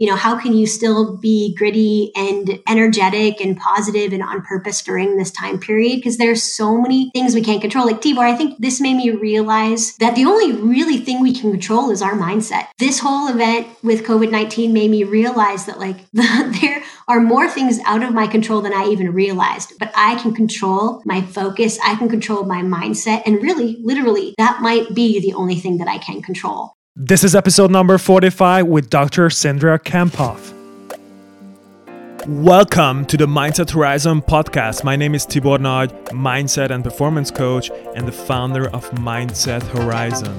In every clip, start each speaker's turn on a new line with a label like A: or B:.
A: you know, how can you still be gritty and energetic and positive and on purpose during this time period? Because there's so many things we can't control. Like Tibor, I think this made me realize that the only really thing we can control is our mindset. This whole event with COVID 19 made me realize that, like, the, there are more things out of my control than I even realized, but I can control my focus. I can control my mindset. And really, literally, that might be the only thing that I can control.
B: This is episode number 45 with Dr. Cindra Kamphoff. Welcome to the Mindset Horizon podcast. My name is Tibor Nagy, mindset and performance coach, and the founder of Mindset Horizon.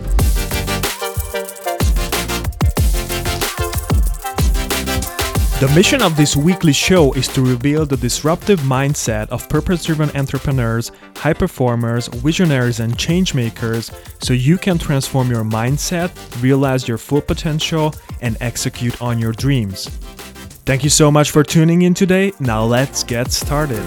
B: The mission of this weekly show is to reveal the disruptive mindset of purpose driven entrepreneurs, high performers, visionaries, and change makers so you can transform your mindset, realize your full potential, and execute on your dreams. Thank you so much for tuning in today. Now let's get started.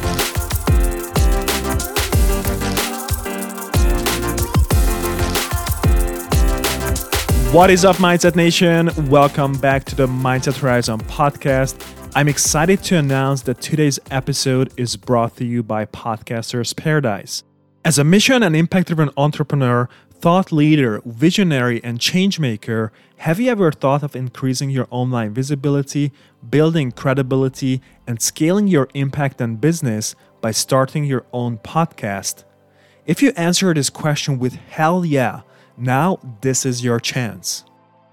B: What is up, Mindset Nation? Welcome back to the Mindset Horizon podcast. I'm excited to announce that today's episode is brought to you by Podcasters Paradise. As a mission and impact driven entrepreneur, thought leader, visionary, and changemaker, have you ever thought of increasing your online visibility, building credibility, and scaling your impact and business by starting your own podcast? If you answer this question with hell yeah, now, this is your chance.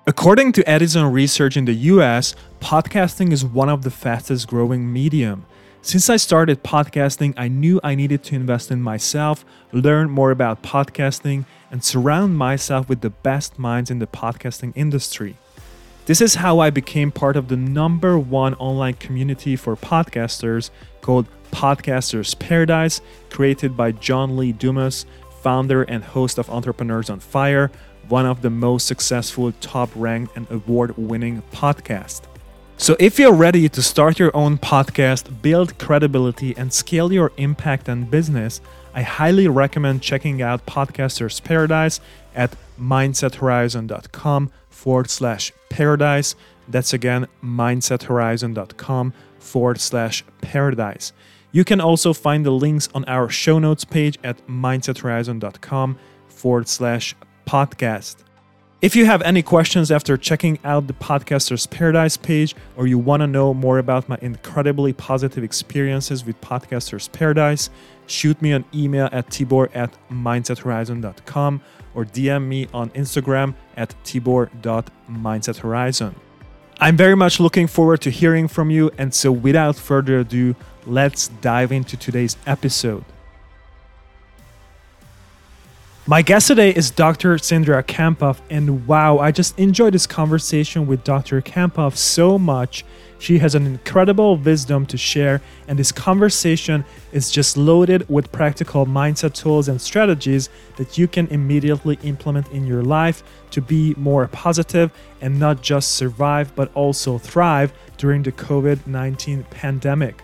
B: According to Edison Research in the US, podcasting is one of the fastest growing medium. Since I started podcasting, I knew I needed to invest in myself, learn more about podcasting, and surround myself with the best minds in the podcasting industry. This is how I became part of the number one online community for podcasters called Podcasters Paradise, created by John Lee Dumas, founder and host of Entrepreneurs on Fire, one of the most successful, top ranked, and award winning podcasts. So, if you're ready to start your own podcast, build credibility, and scale your impact and business, I highly recommend checking out Podcasters Paradise at mindsethorizon.com forward slash paradise. That's again mindsethorizon.com forward slash paradise. You can also find the links on our show notes page at mindsethorizon.com forward slash podcast. If you have any questions after checking out the Podcasters Paradise page, or you want to know more about my incredibly positive experiences with Podcasters Paradise, shoot me an email at tibor at mindsethorizon.com or DM me on Instagram at tibor.mindsethorizon. I'm very much looking forward to hearing from you, and so without further ado, let's dive into today's episode. My guest today is Dr. Cindra Kamphoff, and wow, I just enjoyed this conversation with Dr. Kamphoff so much. She has an incredible wisdom to share, and this conversation is just loaded with practical mindset tools and strategies that you can immediately implement in your life to be more positive and not just survive, but also thrive during the COVID 19 pandemic.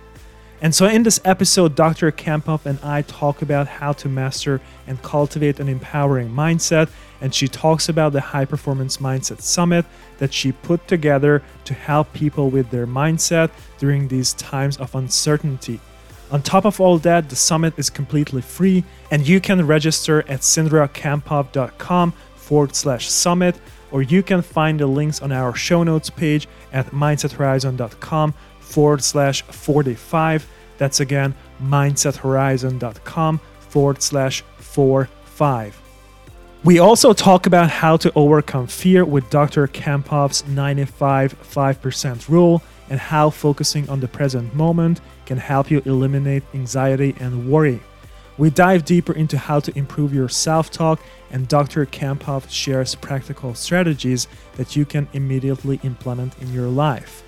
B: And so, in this episode, Dr. Kamphoff and I talk about how to master and cultivate an empowering mindset. And she talks about the High Performance Mindset Summit that she put together to help people with their mindset during these times of uncertainty. On top of all that, the summit is completely free, and you can register at cindrakamphoff.com forward slash summit, or you can find the links on our show notes page at mindsethorizon.com forward slash 45. That's again mindsethorizon.com forward slash 45. We also talk about how to overcome fear with Dr. Kamphoff's 95 5% rule and how focusing on the present moment can help you eliminate anxiety and worry. We dive deeper into how to improve your self talk, and Dr. Kamphoff shares practical strategies that you can immediately implement in your life.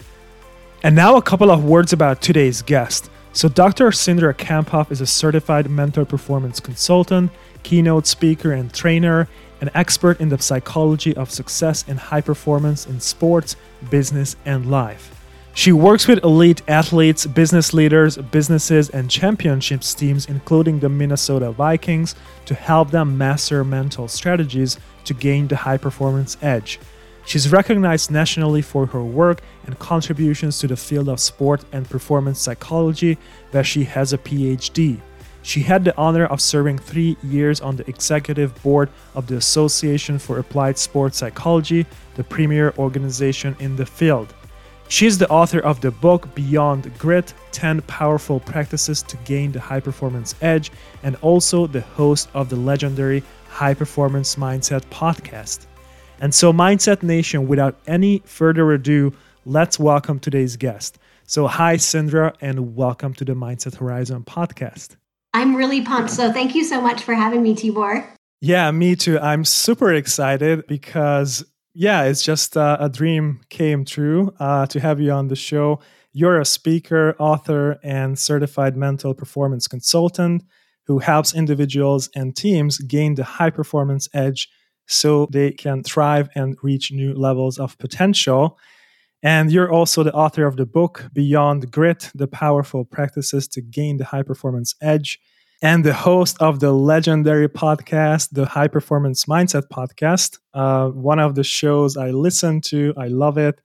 B: And now, a couple of words about today's guest. So, Dr. Cindra Kamphoff is a certified mental performance consultant, keynote speaker, and trainer, an expert in the psychology of success and high performance in sports, business, and life. She works with elite athletes, business leaders, businesses, and championships teams, including the Minnesota Vikings, to help them master mental strategies to gain the high performance edge. She's recognized nationally for her work and contributions to the field of sport and performance psychology, where she has a PhD. She had the honor of serving three years on the executive board of the Association for Applied Sports Psychology, the premier organization in the field. She's the author of the book Beyond Grit 10 Powerful Practices to Gain the High Performance Edge, and also the host of the legendary High Performance Mindset podcast. And so, Mindset Nation, without any further ado, let's welcome today's guest. So, hi, Cindra, and welcome to the Mindset Horizon podcast.
A: I'm really pumped. So, thank you so much for having me, Tibor.
B: Yeah, me too. I'm super excited because, yeah, it's just uh, a dream came true uh, to have you on the show. You're a speaker, author, and certified mental performance consultant who helps individuals and teams gain the high performance edge so they can thrive and reach new levels of potential. And you're also the author of the book Beyond Grit The Powerful Practices to Gain the High Performance Edge, and the host of the legendary podcast, the High Performance Mindset Podcast. Uh, one of the shows I listen to, I love it.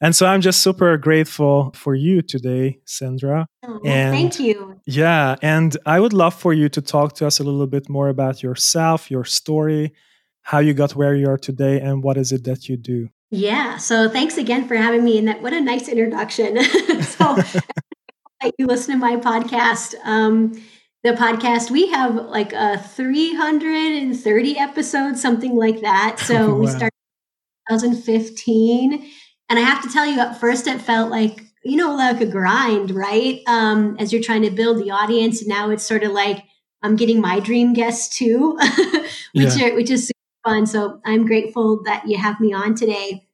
B: And so I'm just super grateful for you today, Cindra.
A: Oh, and thank you.
B: Yeah. And I would love for you to talk to us a little bit more about yourself, your story, how you got where you are today, and what is it that you do.
A: Yeah. So thanks again for having me. And that what a nice introduction. so you listen to my podcast. Um, the podcast we have like a 330 episodes, something like that. So wow. we started 2015, and I have to tell you, at first it felt like you know like a grind, right? Um, as you're trying to build the audience, and now it's sort of like I'm getting my dream guests too, which yeah. are, which is fun. So I'm grateful that you have me on today.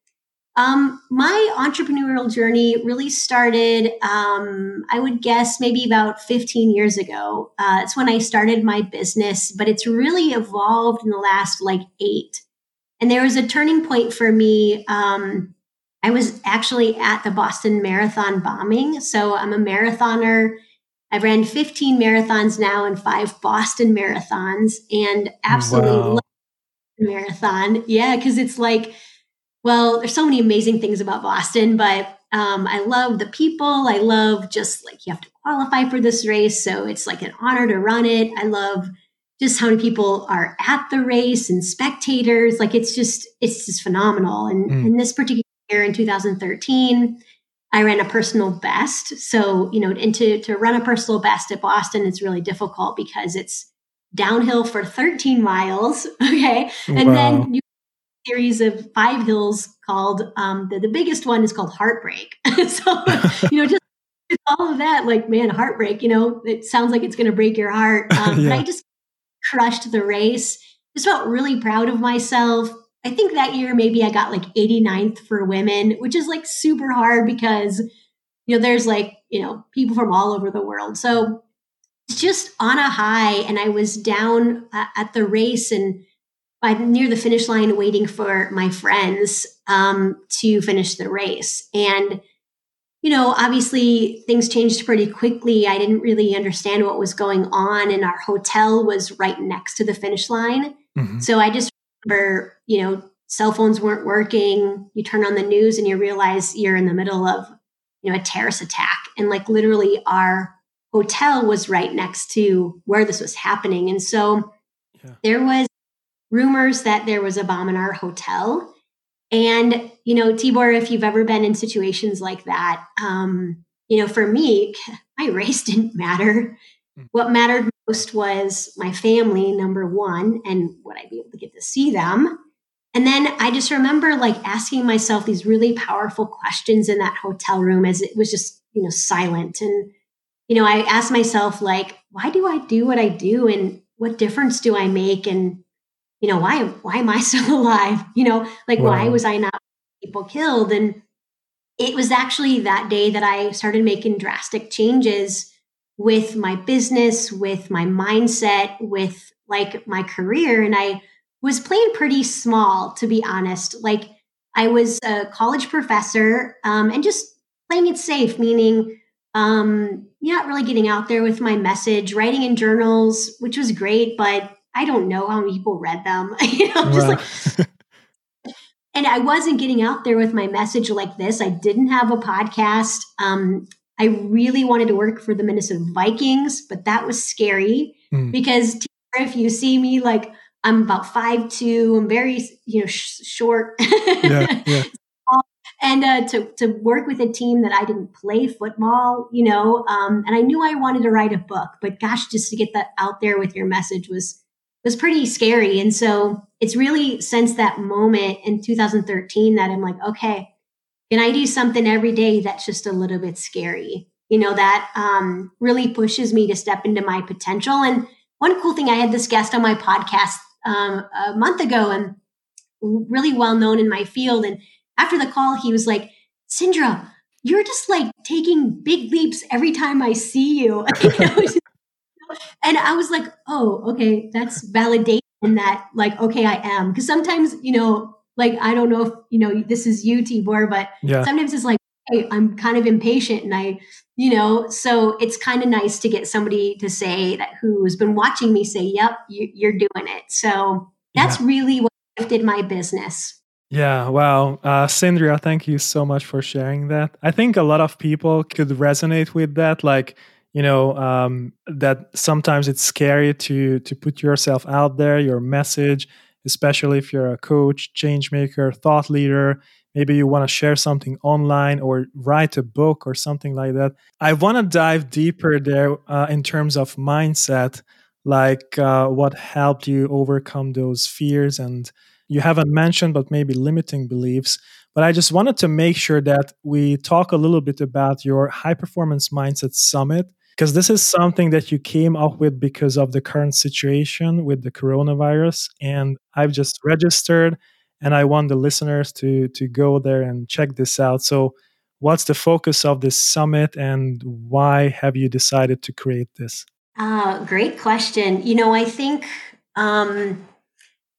A: Um, my entrepreneurial journey really started, um, I would guess, maybe about 15 years ago. Uh, it's when I started my business, but it's really evolved in the last like eight. And there was a turning point for me. Um, I was actually at the Boston Marathon bombing. So I'm a marathoner. I've ran 15 marathons now and five Boston marathons and absolutely wow marathon. Yeah, because it's like, well, there's so many amazing things about Boston, but um, I love the people. I love just like you have to qualify for this race. So it's like an honor to run it. I love just how many people are at the race and spectators. Like it's just, it's just phenomenal. And mm. in this particular year in 2013, I ran a personal best. So, you know, and to, to run a personal best at Boston, it's really difficult because it's downhill for 13 miles. Okay. And wow. then you series of five hills called um, the, the biggest one is called heartbreak so you know just all of that like man heartbreak you know it sounds like it's going to break your heart um, yeah. but i just crushed the race just felt really proud of myself i think that year maybe i got like 89th for women which is like super hard because you know there's like you know people from all over the world so just on a high and i was down uh, at the race and by near the finish line waiting for my friends um, to finish the race. And you know obviously things changed pretty quickly. I didn't really understand what was going on and our hotel was right next to the finish line. Mm-hmm. so i just remember you know cell phones weren't working. You turn on the news and you realize you're in the middle of you know a terrorist attack. And like literally our hotel was right next to where this was happening. And so yeah. there was rumors that there was a bomb in our hotel. And, you know, Tibor, if you've ever been in situations like that, um, you know, for me, my race didn't matter. Mm. What mattered most was my family, number one, and would I be able to get to see them? And then I just remember like asking myself these really powerful questions in that hotel room as it was just, you know, silent. And you know, I ask myself, like, why do I do what I do and what difference do I make? And, you know, why, why am I still alive? You know, like, wow. why was I not people killed? And it was actually that day that I started making drastic changes with my business, with my mindset, with like my career. And I was playing pretty small, to be honest. Like, I was a college professor um, and just playing it safe, meaning, um, not really getting out there with my message, writing in journals, which was great, but I don't know how many people read them. you know, just like and I wasn't getting out there with my message like this. I didn't have a podcast. Um, I really wanted to work for the Minnesota Vikings, but that was scary mm. because if you see me, like I'm about five two, I'm very you know sh- short. yeah, yeah. And uh, to to work with a team that I didn't play football, you know, um, and I knew I wanted to write a book, but gosh, just to get that out there with your message was was pretty scary. And so it's really since that moment in 2013 that I'm like, okay, can I do something every day that's just a little bit scary? You know, that um, really pushes me to step into my potential. And one cool thing, I had this guest on my podcast um, a month ago and really well known in my field. And after the call, he was like, Cindra, you're just like taking big leaps every time I see you. and I was like, oh, okay, that's validation that, like, okay, I am. Because sometimes, you know, like, I don't know if, you know, this is you, Tibor, but yeah. sometimes it's like, hey, I'm kind of impatient and I, you know, so it's kind of nice to get somebody to say that who's been watching me say, yep, you, are doing it. So that's yeah. really what lifted my business.
B: Yeah, wow. Uh, Cindra, thank you so much for sharing that. I think a lot of people could resonate with that. Like, you know um, that sometimes it's scary to to put yourself out there your message especially if you're a coach change maker thought leader maybe you want to share something online or write a book or something like that i want to dive deeper there uh, in terms of mindset like uh, what helped you overcome those fears and you haven't mentioned but maybe limiting beliefs. But i just wanted to make sure that we talk a little bit about your high performance mindset summit because this is something that you came up with because of the current situation with the coronavirus. And i've just registered and i want the listeners to to go there and check this out. So what's the focus of this summit and why have you decided to create this?
A: Uh, great question. You know i think um,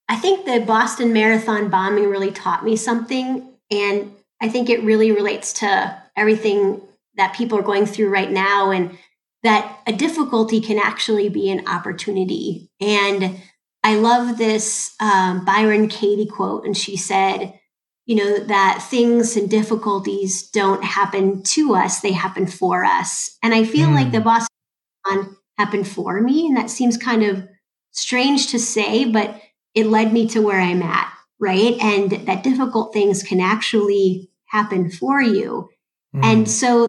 A: i think the boston marathon bombing really taught me something and i think it really relates to everything that people are going through right now and that a difficulty can actually be an opportunity. And I love this um, Byron Katie quote, and she said, you know, that things and difficulties don't happen to us, they happen for us. And I feel mm. like the hmm. Boston happened for me. And that seems kind of strange to say, but it led me to where I'm at, right? And that difficult things can actually happen for you. Mm. And so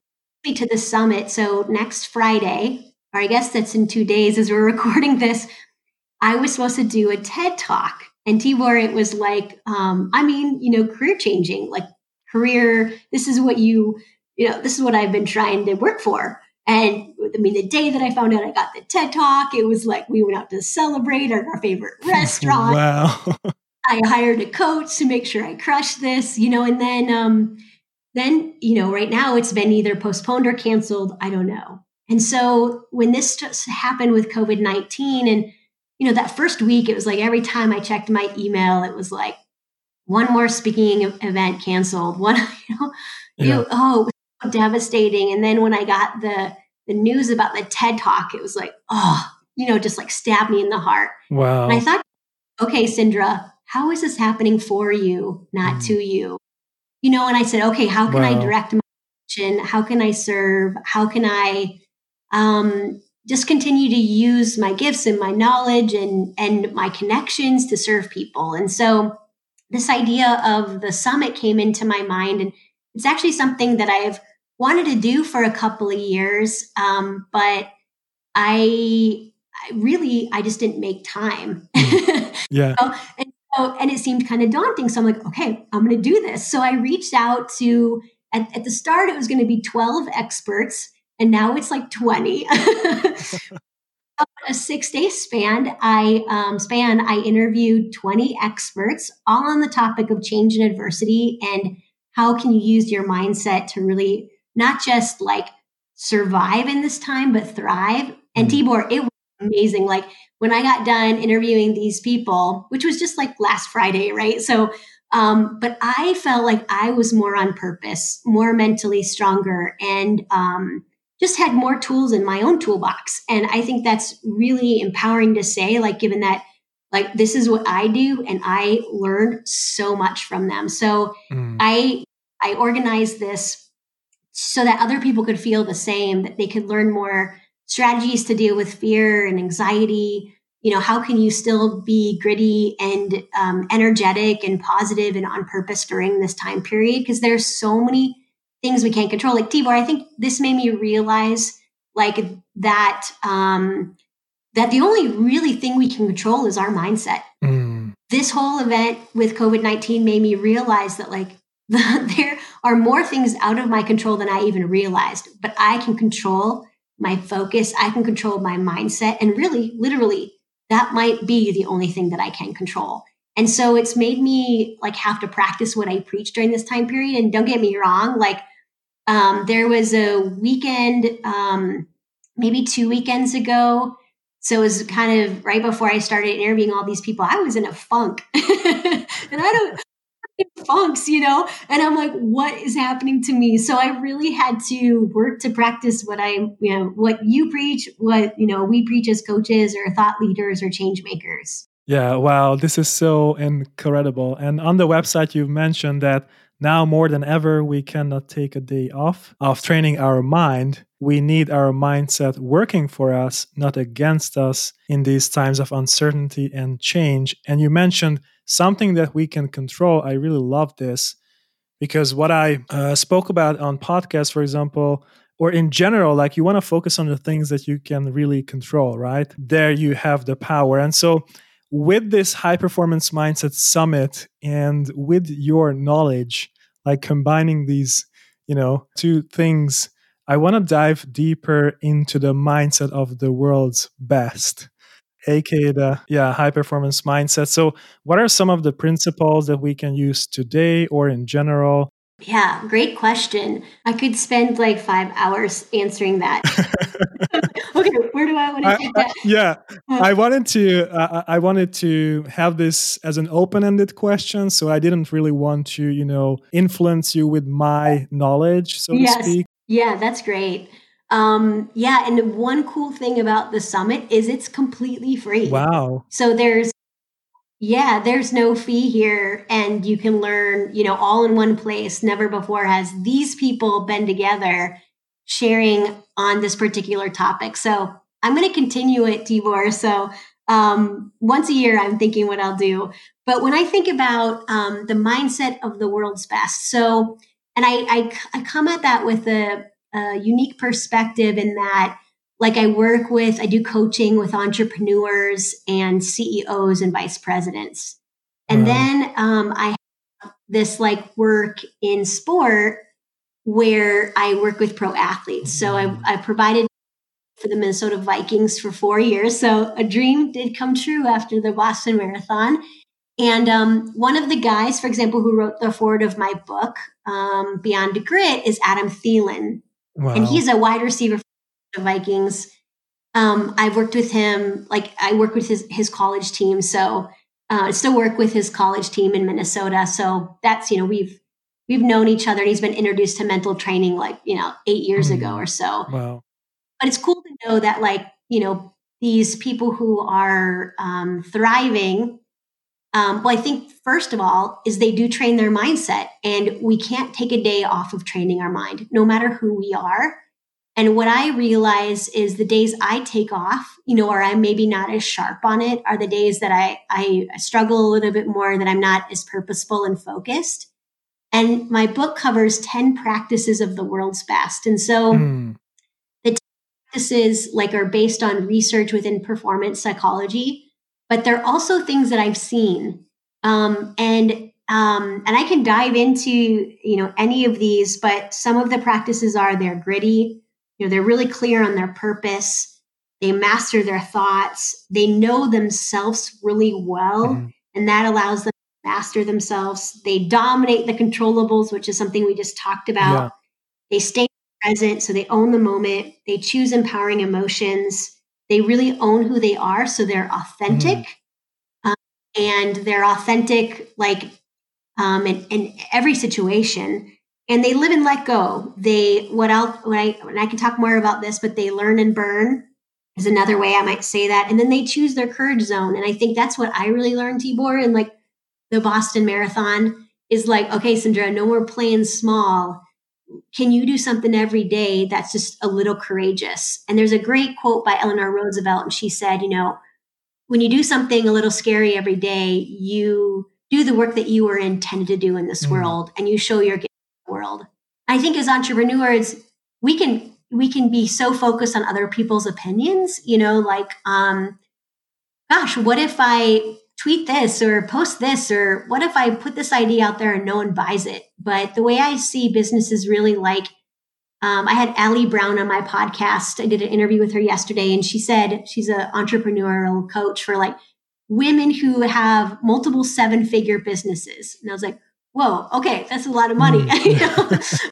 A: to the summit. So next Friday, or I guess that's in two days as we're recording this, I was supposed to do a TED talk. And Tibor, it was like, um, I mean, you know, career changing, like career, this is what you, you know, this is what I've been trying to work for. And I mean, the day that I found out I got the TED talk, it was like we went out to celebrate at our favorite restaurant.
B: wow.
A: I hired a coach to make sure I crushed this, you know, and then um, then, you know, right now it's been either postponed or canceled. I don't know. And so when this just happened with COVID 19, and, you know, that first week, it was like every time I checked my email, it was like one more speaking event canceled, one, you know, yeah. you oh, devastating. And then when I got the, the news about the TED talk, it was like, oh, you know, just like stabbed me in the heart.
B: Wow.
A: And I thought, okay, Cindra, how is this happening for you, not mm. to you? you know, and I said, okay, how can wow. I direct my attention? How can I serve? How can I um, just continue to use my gifts and my knowledge and and my connections to serve people? And so this idea of the summit came into my mind, and it's actually something that I've wanted to do for a couple of years, um, but I, I really I just didn't make time.
B: Hmm. yeah.
A: so, and so, and it seemed kind of daunting. So I'm like, okay, I'm going to do this. So I reached out to, at, at the start, it was going to be 12 experts, and now it's like 20. a six day span, I um, span, I interviewed 20 experts, all on the topic of change and adversity, and how can you use your mindset to really not just like survive in this time, but thrive. And mm-hmm. Tibor, it was amazing. Like when I got done interviewing these people, which was just like last Friday, right? So, um, but I felt like I was more on purpose, more mentally stronger, and um, just had more tools in my own toolbox. And I think that's really empowering to say, like, given that like this is what I do and I learn so much from them. So mm. I I organized this so that other people could feel the same, that they could learn more strategies to deal with fear and anxiety. You know, how can you still be gritty and um, energetic and positive and on purpose during this time period? Because there's so many things we can't control. Like Tibor, I think this made me realize like that um, that the only really thing we can control is our mindset. Mm. This whole event with COVID nineteen made me realize that like there are more things out of my control than I even realized, but I can control my focus. I can control my mindset. And really, literally, that might be the only thing that I can control. And so it's made me like have to practice what I preach during this time period. And don't get me wrong, like um, there was a weekend, um, maybe two weekends ago. So it was kind of right before I started interviewing all these people. I was in a funk, and I don't, funks, you know? And I'm like, what is happening to me? So I really had to work to practice what I, you know, what you preach, what, you know, we preach as coaches or thought leaders or change makers.
B: Yeah, wow, this is so incredible. And on the website, you mentioned that now more than ever, we cannot take a day off of training our mind. We need our mindset working for us, not against us in these times of uncertainty and change. And you mentioned something that we can control. I really love this because what I uh, spoke about on podcast, for example, or in general, like you want to focus on the things that you can really control, right? There you have the power. And so, with this high performance mindset summit and with your knowledge, like combining these, you know, two things, I want to dive deeper into the mindset of the world's best aka the yeah high performance mindset. So what are some of the principles that we can use today or in general?
A: Yeah great question. I could spend like five hours answering that. Okay where do i want to
B: take that? yeah. Uh, i wanted to uh, i wanted to have this as an open-ended question so i didn't really want to you know influence you with my knowledge so yes. to speak.
A: Yeah that's great um, yeah, and one cool thing about the summit is it's completely free.
B: Wow.
A: So there's yeah, there's no fee here and you can learn, you know, all in one place. Never before has these people been together sharing on this particular topic. So I'm going to continue it, Tibor. So um, once a year, I'm thinking what I'll do. But when I think about um, the mindset of the world's best, so and I, I, I come at that with a a unique perspective in that like I work with, I do coaching with entrepreneurs and CEOs and vice presidents. And then um, I have this like work in sport where I work with pro athletes. So I, I provided for the Minnesota Vikings for four years. So a dream did come true after the Boston Marathon. And um, one of the guys, for example, who wrote the foreword of my book, um, Beyond Grit, is Adam Thielen. Wow. And he's a wide receiver for the Vikings. Um, I've worked with him, like I work with his his college team. So uh, I still work with his college team in Minnesota. So that's you know we've we've known each other, and he's been introduced to mental training like you know eight years mm. ago or so.
B: Wow!
A: But it's cool to know that like you know these people who are um, thriving. Um, well, I think first of all is they do train their mindset, and we can't take a day off of training our mind, no matter who we are and what I realize is the days I take off, you know, or I'm maybe not as sharp on it, are the days that I, I struggle a little bit more, that I'm not as purposeful and focused. And my book covers 10 practices of the world's best. And so mm. the practices like are based on research within performance psychology, but they're also things that I've seen. Um, and um, and I can dive into, you know, any of these, but some of the practices are they're gritty, you know, they're really clear on their purpose. They master their thoughts. They know themselves really well, mm-hmm. and that allows them to master themselves. They dominate the controllables, which is something we just talked about. Yeah. They stay present, so they own the moment. They choose empowering emotions. They really own who they are, so they're authentic. Mm-hmm. Um, and they're authentic, like um, in, in every situation and they live and let go. They what else? What I and I can talk more about this, but they learn and burn, is another way I might say that. And then they choose their courage zone. And I think that's what I really learned, Tibor, and like the Boston Marathon is like, okay, Cindra, no more playing small. Can you do something every day that's just a little courageous? And there's a great quote by Eleanor Roosevelt, and she said, you know, when you do something a little scary every day, you do the work that you were intended to do in this mm. world and you show your world. I think as entrepreneurs, we can we can be so focused on other people's opinions, you know, like um gosh, what if I tweet this or post this or what if I put this idea out there and no one buys it? But the way I see business is really like um, I had Ali Brown on my podcast. I did an interview with her yesterday, and she said she's an entrepreneurial coach for like women who have multiple seven figure businesses. And I was like, whoa, okay, that's a lot of money.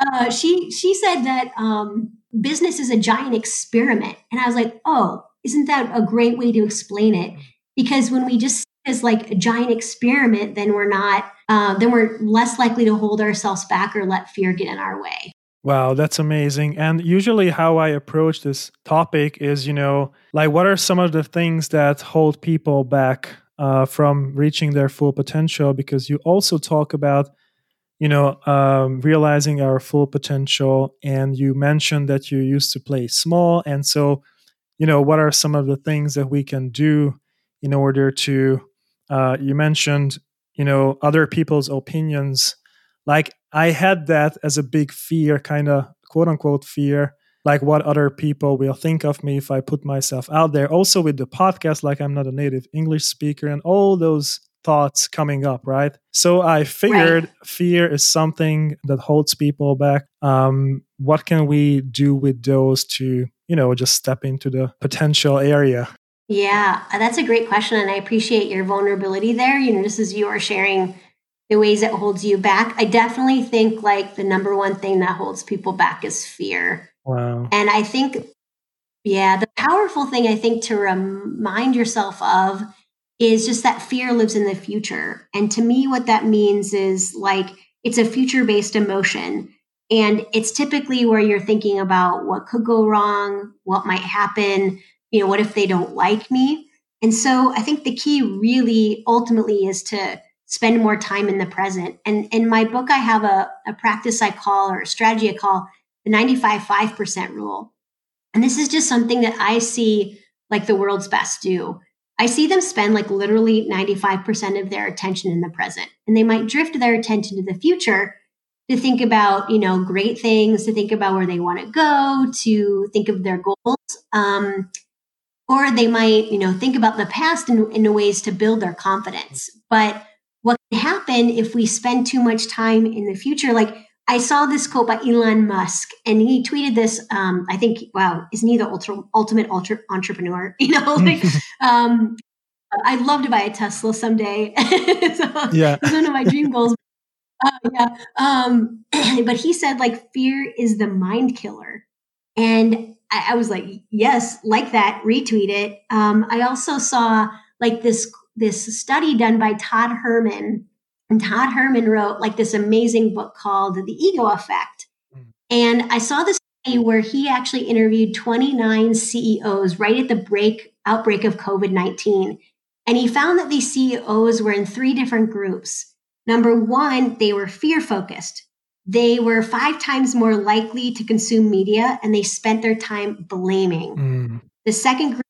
A: Mm. uh, she she said that um, business is a giant experiment, and I was like, oh, isn't that a great way to explain it? Because when we just as like a giant experiment, then we're not, uh, then we're less likely to hold ourselves back or let fear get in our way.
B: Wow, that's amazing. And usually, how I approach this topic is, you know, like what are some of the things that hold people back uh, from reaching their full potential? Because you also talk about, you know, um, realizing our full potential. And you mentioned that you used to play small. And so, you know, what are some of the things that we can do in order to uh, you mentioned you know other people's opinions. Like i had that as a big fear kind of quote unquote fear like what other people will think of me if i put myself out there. Also with the podcast like i'm not a native english speaker and all those thoughts coming up right? So i figured right. fear is something that holds people back. Um, what can we do with those to you know just step into the potential area
A: yeah, uh, that's a great question. And I appreciate your vulnerability there. You know, just as you are sharing the ways it holds you back, I definitely think like the number one thing that holds people back is fear.
B: Wow.
A: And I think, yeah, the powerful thing I think to remind yourself of is just that fear lives in the future. And to me, what that means is like it's a future based emotion. And it's typically where you're thinking about what could go wrong, what might happen, you know, what if they don't like me? And so I think the key really ultimately is to spend more time in the present. And in my book, I have a, a practice I call or a strategy I call the 95 5% rule. And this is just something that I see like the world's best do. I see them spend like literally 95% of their attention in the present. And they might drift their attention to the future to think about, you know, great things, to think about where they want to go, to think of their goals. Um, or they might you know think about the past in, in ways to build their confidence. But what can happen if we spend too much time in the future? Like i saw this quote by elon musk and he tweeted this um, i think wow isn't he the ultra, ultimate ultra entrepreneur? You know like um, i'd love to buy a tesla someday. So yeah. it's one of my dream goals. Uh, yeah um, but he said like fear is the mind killer. And I, I was like, yes, like that, retweet it. Um, I also saw like this this study done by Todd Herman, and Todd Herman wrote like this amazing book called The Ego Effect. Mm. And I saw this study where he actually interviewed 29 CEOs right at the break outbreak of COVID 19. And he found that these CEOs were in three different groups. Number one, they were fear focused. They were five times more likely to consume media and they spent their time blaming. Mm. The second group,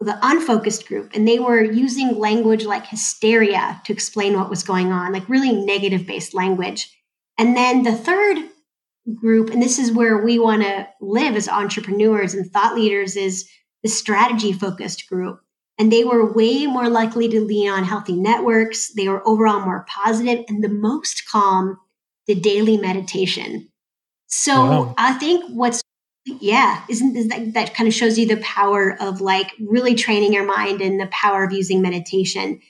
A: the unfocused group, and they were using language like hysteria to explain what was going on, like really negative based language. And then the third group, and this is where we want to live as entrepreneurs and thought leaders, is the strategy focused group. And they were way more likely to lean on healthy networks. They were overall more positive and the most calm the daily meditation. So wow. I think what's yeah, isn't is that that kind of shows you the power of like really training your mind and the power of using meditation.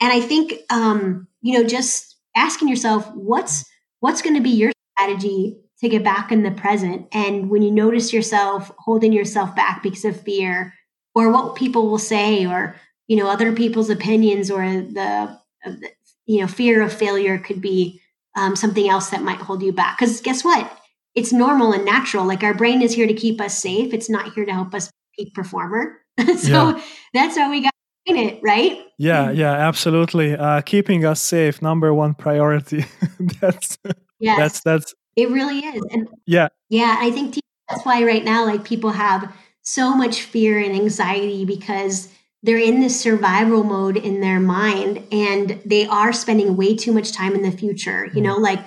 A: And I think um, you know, just asking yourself what's what's going to be your strategy to get back in the present. And when you notice yourself holding yourself back because of fear or what people will say or you know other people's opinions or the, the you know fear of failure could be um, something else that might hold you back. Because guess what? It's normal and natural. Like our brain is here to keep us safe. It's not here to help us peak performer. so yeah. that's how we got in it, right?
B: Yeah, yeah, absolutely. Uh, keeping us safe, number one priority. that's yes. that's that's
A: it really is. And
B: yeah.
A: Yeah, I think that's why right now like people have so much fear and anxiety because they're in this survival mode in their mind and they are spending way too much time in the future. You know, mm-hmm. like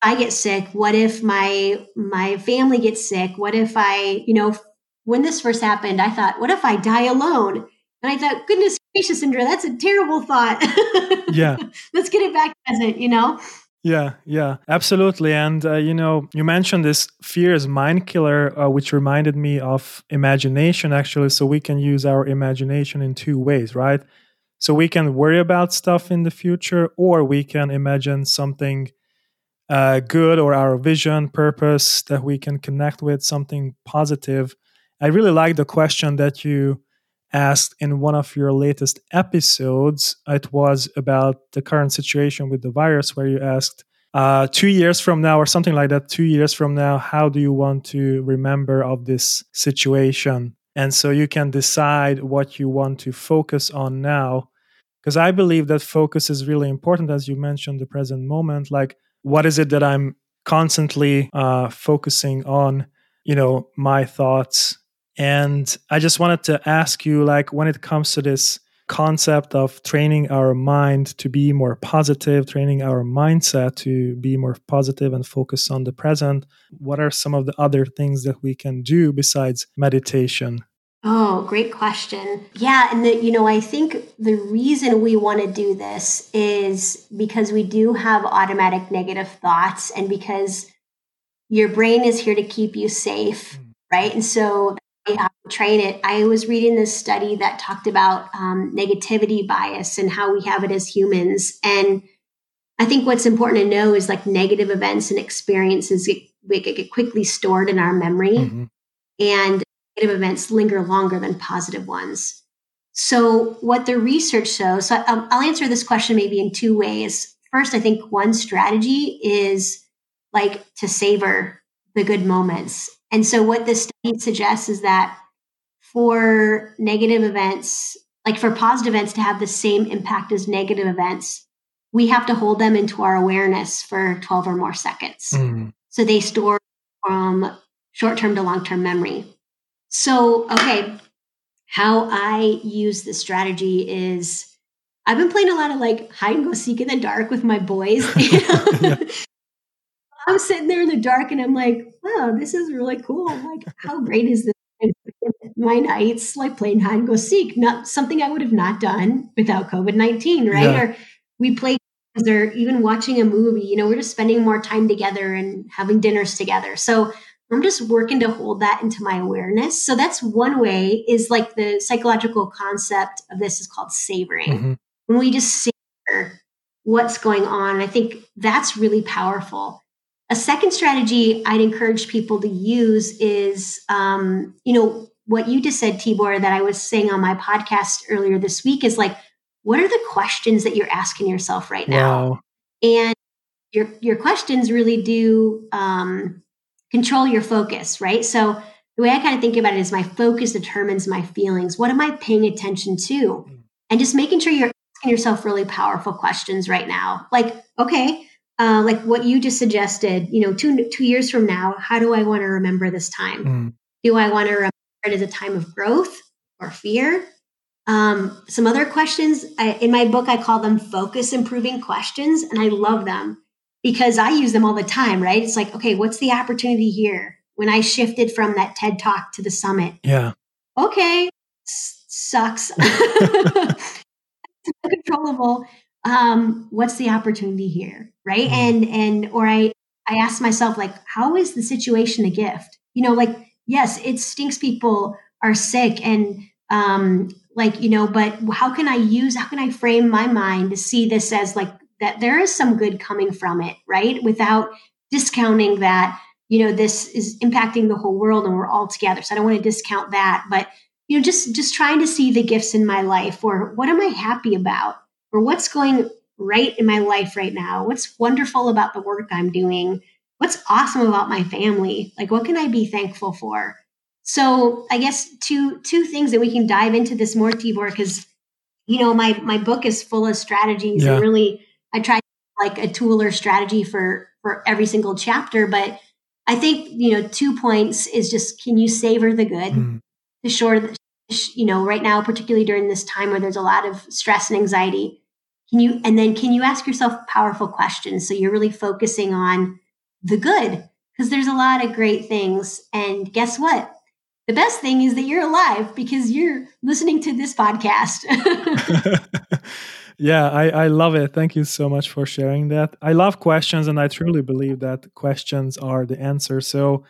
A: I get sick? What if my my family gets sick? What if I, you know, when this first happened, I thought, what if I die alone? And I thought, goodness gracious, Cindra, that's a terrible thought.
B: yeah.
A: Let's get it back present, you know?
B: Yeah, yeah, absolutely. And, uh, you know, you mentioned this fear is mind killer, uh, which reminded me of imagination, actually. So we can use our imagination in two ways, right? So we can worry about stuff in the future, or we can imagine something uh, good or our vision, purpose that we can connect with, something positive. I really like the question that you asked in one of your latest episodes. It was about the current situation with the virus, where you asked, uh, two years from now, or something like that, two years from now, how do you want to remember of this situation? And so you can decide what you want to focus on now. Because I believe that focus is really important, as you mentioned, the present moment. Like, what is it that I'm constantly uh, focusing on? You know, my thoughts and I just wanted to ask you like, when it comes to this concept of training our mind to be more positive, training our mindset to be more positive and focus on the present, what are some of the other things that we can do besides meditation?
A: Oh, great question. Yeah, and the, you know, I think the reason we want to do this is because we do have automatic negative thoughts and because your brain is here to keep you safe, mm. right? And so uh, train it. I was reading this study that talked about um, negativity bias and how we have it as humans. And I think what's important to know is like negative events and experiences get, get quickly stored in our memory, mm-hmm. and negative events linger longer than positive ones. So, what the research shows, so um, I'll answer this question maybe in two ways. First, I think one strategy is like to savor the good moments and so, what this study suggests is that for negative events, like for positive events to have the same impact as negative events, we have to hold them into our awareness for 12 or more seconds. Mm. So they store from short term to long term memory. So, okay, how I use this strategy is I've been playing a lot of like hide and go seek in the dark with my boys. yeah. I'm sitting there in the dark and I'm like, wow, this is really cool. I'm like, how great is this? My nights like playing hide and go seek, not something I would have not done without COVID 19, right? Yeah. Or we play or even watching a movie, you know, we're just spending more time together and having dinners together. So I'm just working to hold that into my awareness. So that's one way is like the psychological concept of this is called savoring. Mm-hmm. When we just savor what's going on, I think that's really powerful. A second strategy I'd encourage people to use is, um, you know, what you just said, Tibor, that I was saying on my podcast earlier this week is like, what are the questions that you're asking yourself right now? Wow. And your your questions really do um, control your focus, right? So the way I kind of think about it is my focus determines my feelings. What am I paying attention to? Hmm. And just making sure you're asking yourself really powerful questions right now. Like, okay, uh, like what you just suggested, you know, two two years from now, how do I want to remember this time? Mm. Do I want to remember it as a time of growth or fear? Um, some other questions I, in my book, I call them focus improving questions, and I love them because I use them all the time. Right? It's like, okay, what's the opportunity here? When I shifted from that TED talk to the summit,
B: yeah,
A: okay, S- sucks. uncontrollable um, what's the opportunity here right? Mm-hmm. and and or i i ask myself like how is the situation a gift? You know like yes it stinks people are sick and um like you know but how can i use how can i frame my mind to see this as like that there is some good coming from it right? Without discounting that you know this is impacting the whole world and we're all together. So i don't want to discount that but you know just just trying to see the gifts in my life or what am i happy about? Or what's going right in my life right now? What's wonderful about the work I'm doing? What's awesome about my family? Like, what can I be thankful for? so I guess two two things that we can dive into this more, Tibor, because you know my my book is full of strategies yeah. and really I try like a tool or strategy for for every single chapter, but I think you know two points is just can you savor the good, mm. the short, you know, right now, particularly during this time where there's a lot of stress and anxiety. Can you and then can you ask yourself powerful questions so you're really focusing on the good because there's a lot of great things and guess what the best thing is that you're alive because you're listening to this podcast.
B: yeah, I, I love it. Thank you so much for sharing that. I love questions, and I truly believe that questions are the answer. So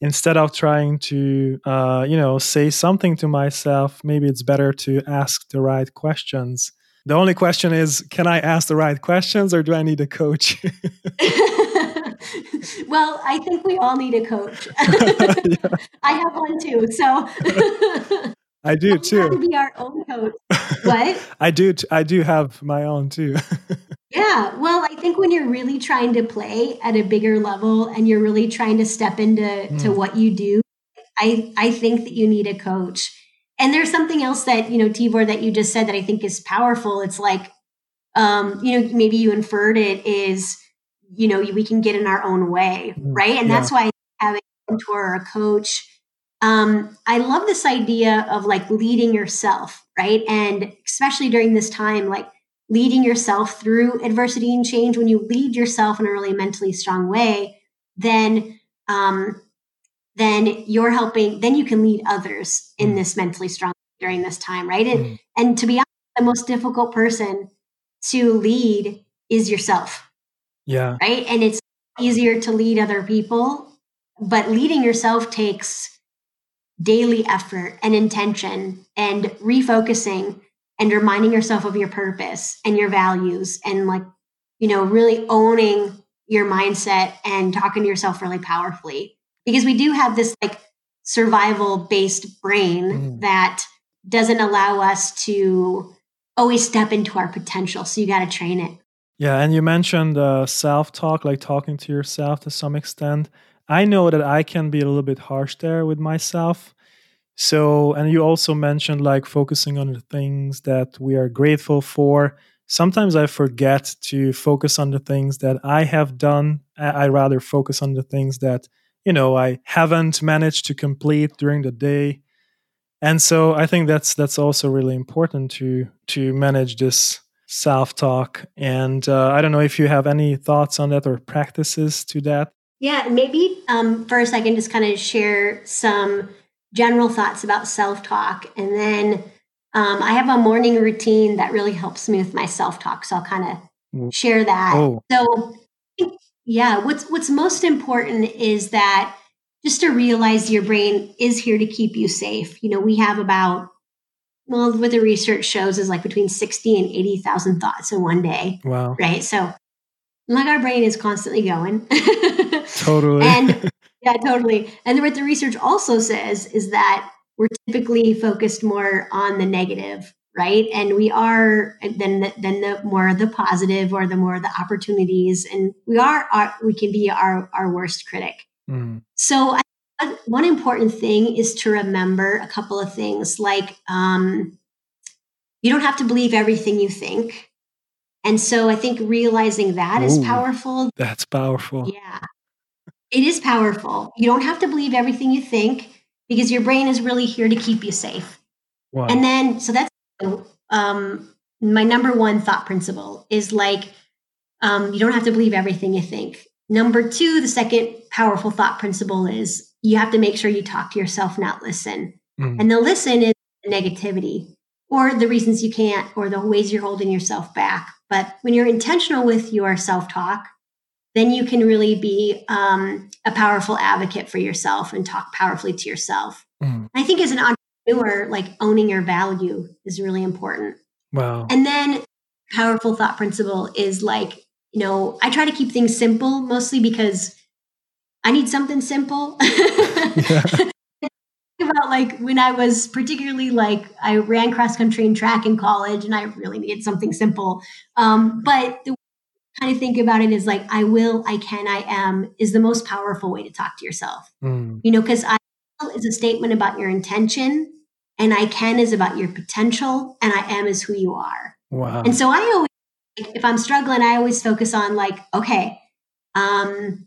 B: instead of trying to, uh, you know, say something to myself, maybe it's better to ask the right questions. The only question is, can I ask the right questions, or do I need a coach?
A: well, I think we all need a coach. I have one too. So
B: I do too.
A: To be our own coach. What?
B: I do. T- I do have my own too.
A: yeah. Well, I think when you're really trying to play at a bigger level and you're really trying to step into mm. to what you do, I I think that you need a coach. And there's something else that you know, Tibor, that you just said that I think is powerful. It's like, um, you know, maybe you inferred it is you know we can get in our own way mm, right and yeah. that's why having a mentor or a coach um, i love this idea of like leading yourself right and especially during this time like leading yourself through adversity and change when you lead yourself in a really mentally strong way then um, then you're helping then you can lead others in mm. this mentally strong during this time right and mm. and to be honest the most difficult person to lead is yourself
B: yeah.
A: Right. And it's easier to lead other people, but leading yourself takes daily effort and intention and refocusing and reminding yourself of your purpose and your values and like, you know, really owning your mindset and talking to yourself really powerfully. Because we do have this like survival based brain mm. that doesn't allow us to always step into our potential. So you got to train it.
B: Yeah, and you mentioned uh, self talk, like talking to yourself to some extent. I know that I can be a little bit harsh there with myself. So, and you also mentioned like focusing on the things that we are grateful for. Sometimes I forget to focus on the things that I have done. I rather focus on the things that, you know, I haven't managed to complete during the day. And so I think that's that's also really important to to manage this self talk. And uh, I don't know if you have any thoughts on that or practices to that.
A: Yeah, maybe um, first I can just kind of share some general thoughts about self talk. And then um, I have a morning routine that really helps me with my self talk. So I'll kind of mm. share that. Oh. So, yeah, what's, what's most important is that just to realize your brain is here to keep you safe. You know, we have about well, what the research shows is like between 60 and 80,000 thoughts in one day.
B: Wow.
A: Right. So, like our brain is constantly going.
B: totally.
A: and yeah, totally. And what the research also says is that we're typically focused more on the negative, right? And we are then the, then the more the positive or the more the opportunities, and we are our, we can be our our worst critic. Mm. So I one important thing is to remember a couple of things like um, you don't have to believe everything you think. And so I think realizing that Ooh, is powerful.
B: That's powerful.
A: Yeah. It is powerful. You don't have to believe everything you think because your brain is really here to keep you safe. Wow. And then, so that's um, my number one thought principle is like, um, you don't have to believe everything you think. Number two, the second powerful thought principle is you have to make sure you talk to yourself, not listen. Mm. And the listen is negativity or the reasons you can't or the ways you're holding yourself back. But when you're intentional with your self talk, then you can really be um, a powerful advocate for yourself and talk powerfully to yourself. Mm. I think as an entrepreneur, like owning your value is really important.
B: Wow.
A: And then powerful thought principle is like, you know, I try to keep things simple mostly because I need something simple. about like when I was particularly like I ran cross country and track in college, and I really needed something simple. Um, but the kind of think about it is like I will, I can, I am is the most powerful way to talk to yourself. Mm. You know, because I is a statement about your intention, and I can is about your potential, and I am is who you are.
B: Wow.
A: And so I always, if I'm struggling, I always focus on like, okay, um,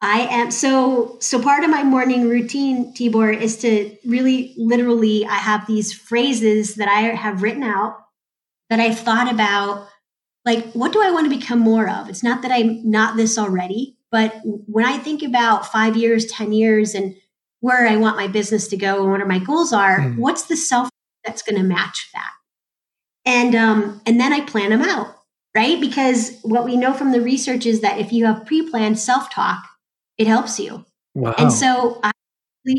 A: I am so so part of my morning routine, Tibor, is to really literally I have these phrases that I have written out that I've thought about like what do I want to become more of? It's not that I'm not this already, but when I think about 5 years, 10 years and where I want my business to go and what are my goals are, mm. what's the self that's going to match that? And um and then I plan them out, right? Because what we know from the research is that if you have pre-planned self-talk, it helps you. Wow. And so I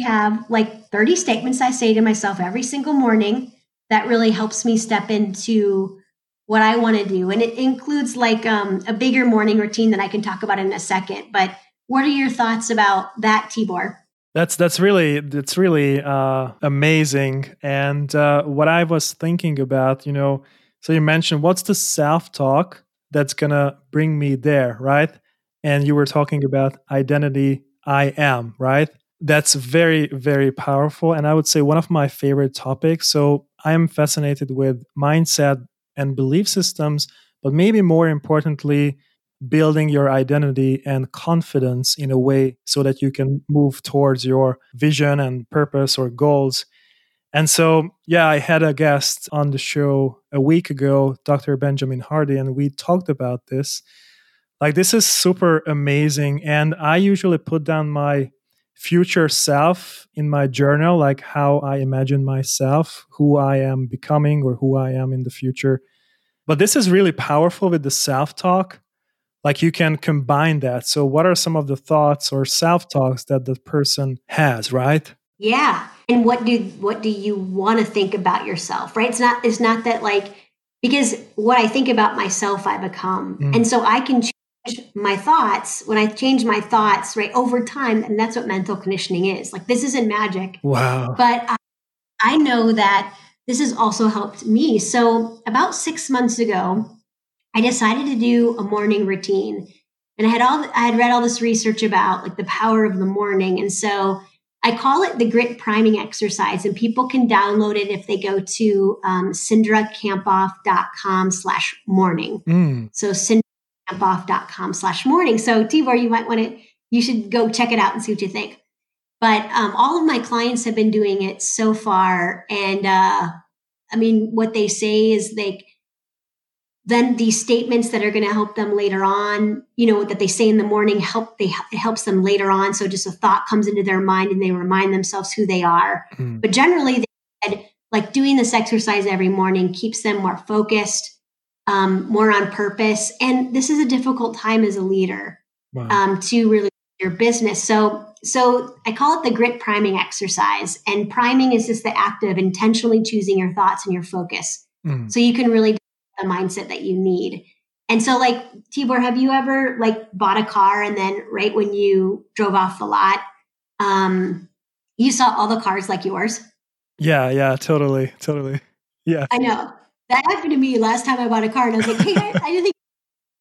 A: have like 30 statements I say to myself every single morning that really helps me step into what I want to do. And it includes like um, a bigger morning routine that I can talk about in a second. But what are your thoughts about that, Tibor?
B: That's that's really that's really uh, amazing. And uh, what I was thinking about, you know, so you mentioned what's the self talk that's gonna bring me there, right? and you were talking about identity I am, right? That's very, very powerful. And I would say one of my favorite topics. So I am fascinated with mindset and belief systems, but maybe more importantly, building your identity and confidence in a way so that you can move towards your vision and purpose or goals. And so, yeah, I had a guest on the show a week ago, Dr. Benjamin Hardy, and we talked about this. Like this is super amazing. And I usually put down my future self in my journal, like how I imagine myself, who I am becoming or who I am in the future. But this is really powerful with the self talk. Like you can combine that. So, what are some of the thoughts or self talks that the person has, right?
A: Yeah. And what do what do you want to think about yourself, right? It's not it's not that like because what I think about myself, I become. Mm. And so I can change my thoughts, when I change my thoughts, right, over time, and that's what mental conditioning is. Like this isn't magic.
B: Wow.
A: But I, I know that this has also helped me. So about six months ago, I decided to do a morning routine. And I had all I had read all this research about like the power of the morning. And so I call it the grit priming exercise, and people can download it if they go to um, cindrakamphoff.com slash morning. Mm. So Cindra kamphoff.com slash morning. So Tibor, you might want to, you should go check it out and see what you think. But um, all of my clients have been doing it so far. And uh, I mean, what they say is they, then these statements that are going to help them later on, you know, that they say in the morning help they it helps them later on. So just a thought comes into their mind and they remind themselves who they are. Mm. But generally, they said like doing this exercise every morning keeps them more focused um, more on purpose. And this is a difficult time as a leader wow. um, to really your business. So, so I call it the grit priming exercise. And priming is just the act of intentionally choosing your thoughts and your focus, mm. so you can really the mindset that you need. And so, like Tibor, have you ever like bought a car and then right when you drove off the lot, um, you saw all the cars like yours?
B: Yeah, yeah, totally, totally. Yeah,
A: I know that happened to me last time I bought a car, and I was like, "Hey, I, I didn't think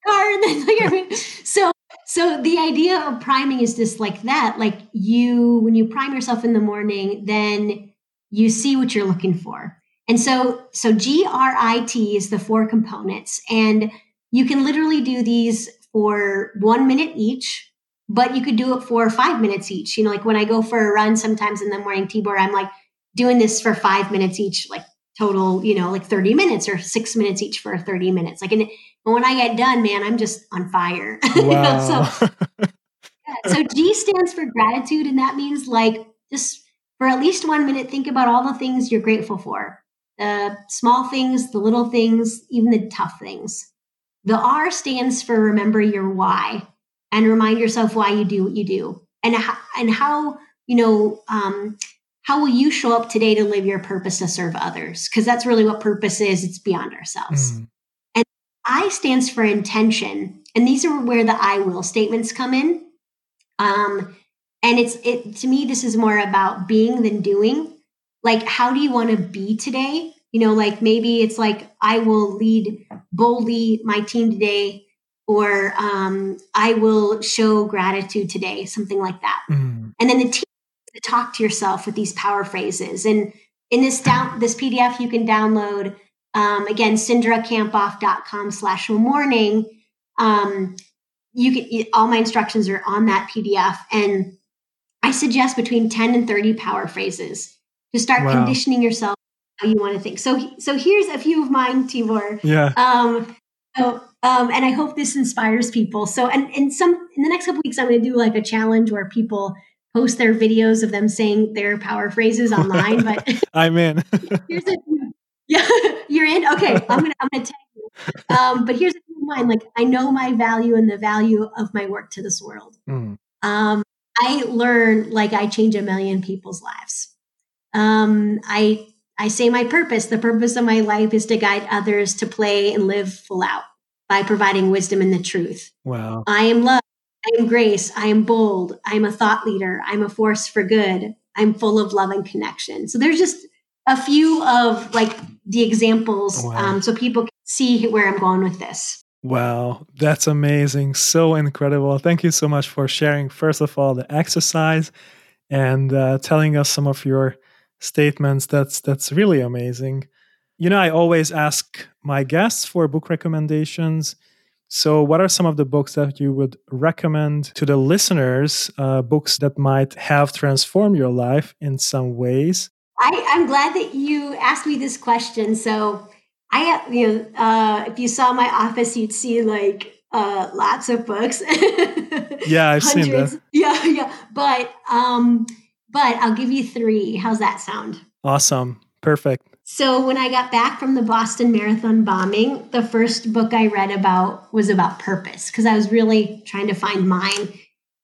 A: car." And then like, I mean, so so the idea of priming is just like that. Like you, when you prime yourself in the morning, then you see what you're looking for. And so so G R I T is the four components, and you can literally do these for one minute each but you could do it for five minutes each. You know, like when I go for a run sometimes in the morning, Tibor, I'm like doing this for five minutes each, like total, you know, like 30 minutes or six minutes each for 30 minutes. Like, and when I get done, man, I'm just on fire. Wow. so, yeah. so G stands for gratitude. And that means like just for at least one minute, think about all the things you're grateful for the small things, the little things, even the tough things. The R stands for remember your why and remind yourself why you do what you do and how, and how, you know, um, how will you show up today to live your purpose to serve others? Because that's really what purpose is. It's beyond ourselves. Mm. And I stands for intention. And these are where the I will statements come in. Um, and it's it to me, this is more about being than doing. Like, how do you want to be today? You know, like maybe it's like I will lead boldly my team today, or um, I will show gratitude today, something like that. Mm. And then the T talk to yourself with these power phrases. And in this down this PDF, you can download um, again cindrakamphoff.com slash morning. Um, you can all my instructions are on that PDF, and I suggest between ten and thirty power phrases to start wow. conditioning yourself how you want to think. So so here's a few of mine, Tibor.
B: Yeah.
A: Um, so, um, and I hope this inspires people. So, and in some in the next couple weeks, I'm going to do like a challenge where people post their videos of them saying their power phrases online. But
B: I'm in.
A: here's a yeah, you're in. Okay, I'm gonna I'm gonna tag you. Um, but here's a few of mine. Like I know my value and the value of my work to this world. Mm. Um, I learn like I change a million people's lives. Um, I I say my purpose. The purpose of my life is to guide others to play and live full out by providing wisdom and the truth.
B: Wow.
A: I am love. I am grace. I am bold. I'm a thought leader. I'm a force for good. I'm full of love and connection. So there's just a few of like the examples wow. um, so people can see where I'm going with this.
B: Wow, that's amazing. So incredible. Thank you so much for sharing, first of all, the exercise and uh, telling us some of your statements. That's that's really amazing. You know, I always ask my guests for book recommendations. So, what are some of the books that you would recommend to the listeners? Uh, books that might have transformed your life in some ways?
A: I, I'm glad that you asked me this question. So, I, you know, uh, if you saw my office, you'd see like uh, lots of books.
B: yeah, I've seen that.
A: Yeah, yeah. But, um, but I'll give you three. How's that sound?
B: Awesome. Perfect.
A: So when I got back from the Boston Marathon bombing, the first book I read about was about purpose because I was really trying to find mine.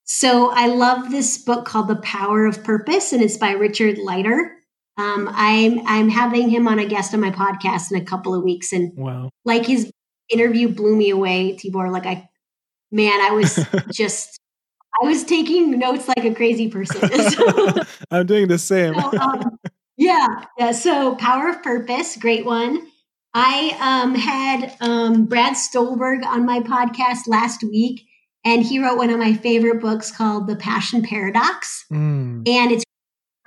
A: So I love this book called The Power of Purpose, and it's by Richard Leider. Um, I'm I'm having him on a guest on my podcast in a couple of weeks, and
B: wow,
A: like his interview blew me away, Tibor. Like I, man, I was just I was taking notes like a crazy person.
B: I'm doing the same.
A: So, um, yeah. Yeah. So Power of Purpose, great one. I um, had um, Brad Stulberg on my podcast last week, and he wrote one of my favorite books called The Passion Paradox. Mm. And it's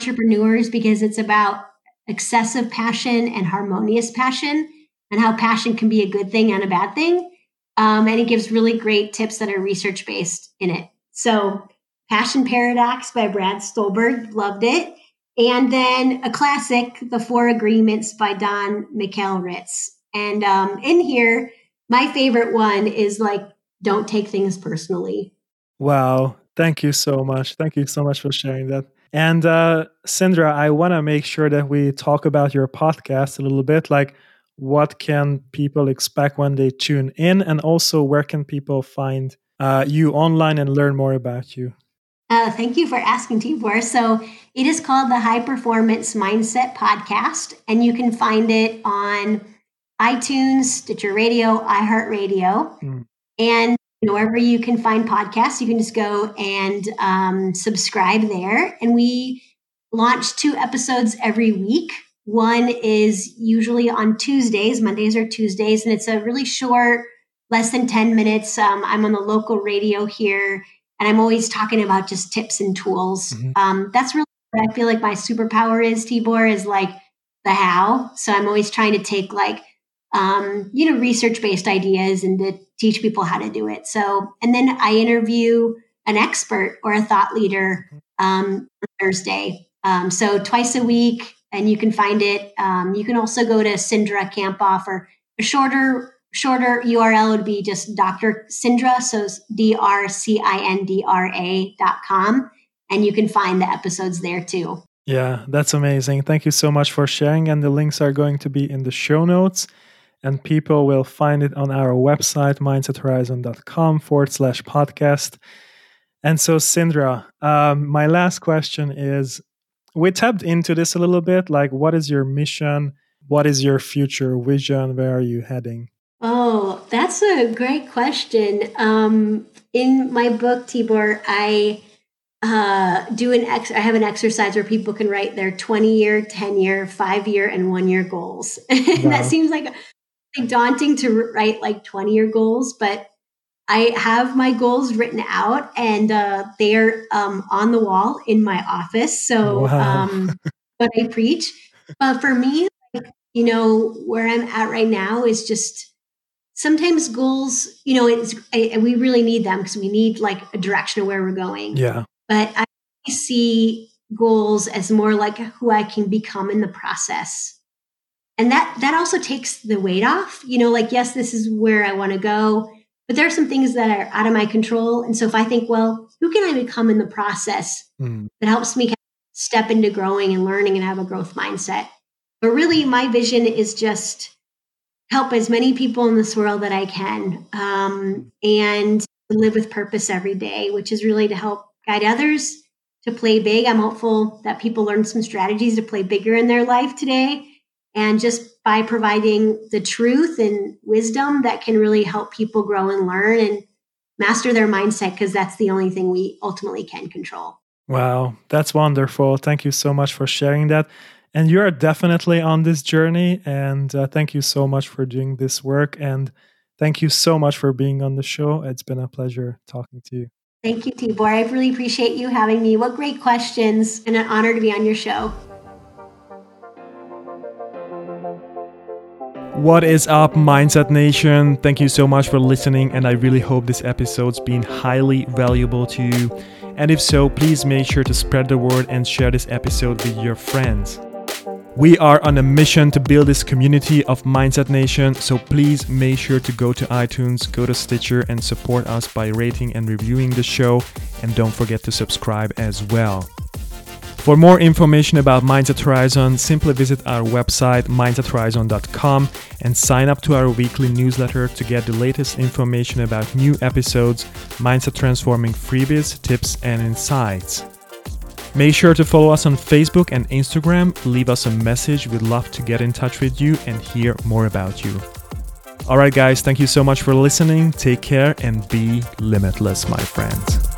A: entrepreneurs because it's about excessive passion and harmonious passion and how passion can be a good thing and a bad thing. Um, and it gives really great tips that are research based in it. So, Passion Paradox by Brad Stulberg, loved it. And then a classic, The Four Agreements by Don Miguel Ruiz. And um, in here, my favorite one is like, don't take things personally.
B: Wow. Thank you so much. Thank you so much for sharing that. And uh, Cindra, I want to make sure that we talk about your podcast a little bit. Like, what can people expect when they tune in? And also, where can people find uh, you online and learn more about you?
A: Uh, thank you for asking, Tibor. So it is called the High Performance Mindset Podcast, and you can find it on iTunes, Stitcher Radio, iHeartRadio, mm. and wherever you can find podcasts. You can just go and um, subscribe there. And we launch two episodes every week. One is usually on Tuesdays, Mondays or Tuesdays, and it's a really short, less than 10 minutes. Um, I'm on the local radio here and I'm always talking about just tips and tools. Mm-hmm. Um, that's really what I feel like my superpower is, Tibor, is like the how. So I'm always trying to take like, um, you know, research based ideas and to teach people how to do it. So, and then I interview an expert or a thought leader um, Thursday. Um, so twice a week, and you can find it. Um, you can also go to Cindra Kamphoff or a shorter shorter URL would be just Dr. Cindra, so D R C I N D R A dot com. And you can find the episodes there too.
B: Yeah, that's amazing. Thank you so much for sharing. And the links are going to be in the show notes. And people will find it on our website, mindsethorizon.com forward slash podcast. And so, Cindra, um, my last question is we tapped into this a little bit. Like, what is your mission? What is your future vision? Where are you heading?
A: Oh, that's a great question. Um, in my book, Tibor, I uh, do an ex. I have an exercise where people can write their 20 year, 10 year, five year, and one year goals. Wow. that seems like daunting to write like 20 year goals, but I have my goals written out and uh, they're um, on the wall in my office. So, wow. um, what I preach. But for me, like, you know, where I'm at right now is just sometimes goals, you know, it's, I, we really need them because we need like a direction of where we're going.
B: Yeah.
A: But I see goals as more like who I can become in the process. And that that also takes the weight off. You know, like yes, this is where I want to go, but there are some things that are out of my control. And so if I think, well, who can I become in the process mm. that helps me step into growing and learning and have a growth mindset? But really, my vision is just help as many people in this world that I can um, and live with purpose every day, which is really to help guide others to play big. I'm hopeful that people learn some strategies to play bigger in their life today. And just by providing the truth and wisdom that can really help people grow and learn and master their mindset, because that's the only thing we ultimately can control.
B: Wow, that's wonderful. Thank you so much for sharing that. And you're definitely on this journey. And uh, thank you so much for doing this work. And thank you so much for being on the show. It's been a pleasure talking to you.
A: Thank you, Tibor. I really appreciate you having me. What great questions, and an honor to be on your show.
B: What is up, Mindset Nation? Thank you so much for listening, and I really hope this episode's been highly valuable to you. And if so, please make sure to spread the word and share this episode with your friends. We are on a mission to build this community of Mindset Nation, so please make sure to go to iTunes, go to Stitcher, and support us by rating and reviewing the show. And don't forget to subscribe as well. For more information about Mindset Horizon, simply visit our website mindsethorizon.com and sign up to our weekly newsletter to get the latest information about new episodes, mindset transforming freebies, tips, and insights. Make sure to follow us on Facebook and Instagram. Leave us a message. We'd love to get in touch with you and hear more about you. All right, guys, thank you so much for listening. Take care and be limitless, my friends.